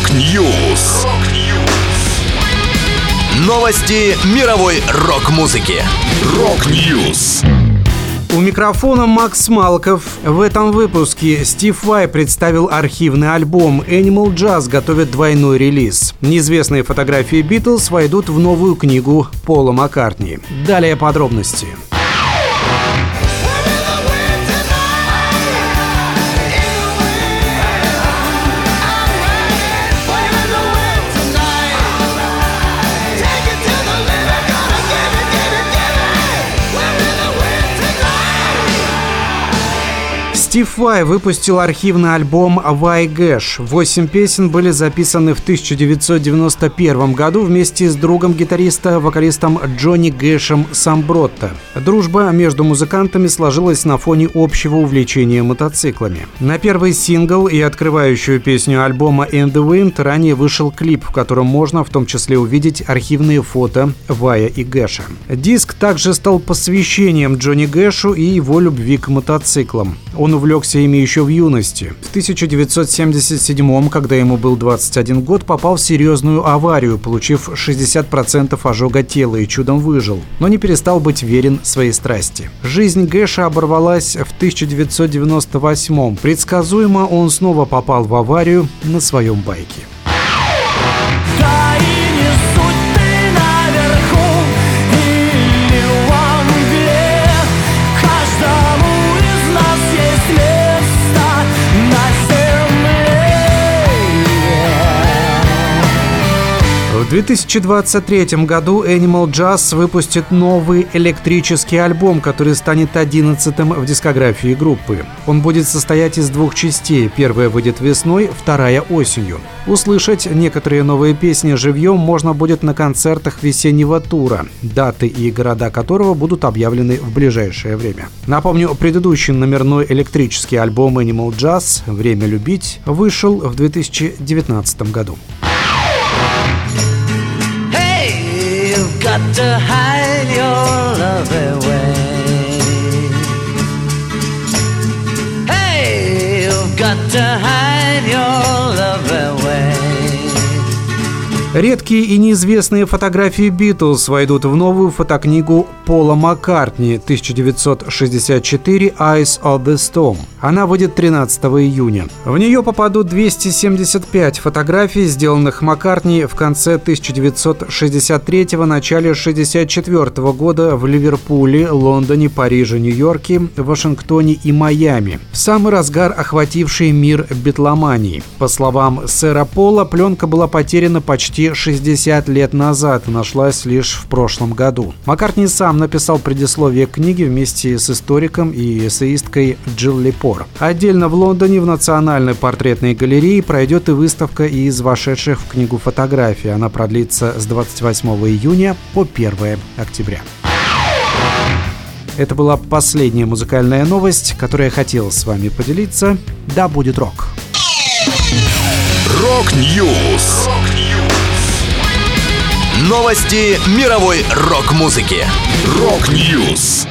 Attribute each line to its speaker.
Speaker 1: Rock News. Новости мировой рок-музыки. Rock News.
Speaker 2: У микрофона Макс Малков. В этом выпуске Стив Вай представил архивный альбом Animal Jazz готовит двойной релиз. Неизвестные фотографии Битлз войдут в новую книгу Пола Маккартни. Далее подробности. Стив Вай выпустил архивный альбом «Vai/Gash». Восемь песен были записаны в 1991 году вместе с другом гитариста, вокалистом Джонни Гэшем Сомбротто. Дружба между музыкантами сложилась на фоне общего увлечения мотоциклами. На первый сингл и открывающую песню альбома «In the Wind» ранее вышел клип, в котором можно в том числе увидеть архивные фото Вая и Гэша. Диск также стал посвящением Джонни Гэшу и его любви к мотоциклам. Он увлекся ими еще в юности. В 1977 когда ему был 21 год, попал в серьезную аварию, получив 60% ожога тела и чудом выжил, но не перестал быть верен своей страсти. Жизнь Гэша оборвалась в 1998 Предсказуемо он снова попал в аварию на своем байке. В 2023 году Animal Jazz выпустит новый электрический альбом, который станет одиннадцатым в дискографии группы. Он будет состоять из двух частей. Первая выйдет весной, вторая осенью. Услышать некоторые новые песни живьем можно будет на концертах весеннего тура, даты и города которого будут объявлены в ближайшее время. Напомню, предыдущий номерной электрический альбом Animal Jazz «Время любить» вышел в 2019 году. Got to hide your love away. Hey, you've got to hide your love away. Редкие и неизвестные фотографии Битлз войдут в новую фотокнигу Пола Маккартни 1964 «Eyes of the Storm». Она выйдет 13 июня. В нее попадут 275 фотографий, сделанных Маккартни в конце 1963 начале 64 года в Ливерпуле, Лондоне, Париже, Нью-Йорке, Вашингтоне и Майами. В самый разгар охвативший мир битломании. По словам сэра Пола, пленка была потеряна почти почти 60 лет назад и нашлась лишь в прошлом году. Маккартни сам написал предисловие книги вместе с историком и эссеисткой Джилл Лепор. Отдельно в Лондоне в Национальной портретной галерее пройдет и выставка из вошедших в книгу фотографий. Она продлится с 28 июня по 1 октября. Это была последняя музыкальная новость, которую я хотел с вами поделиться. Да будет рок!
Speaker 1: Rock News! Новости мировой рок-музыки. Rock News.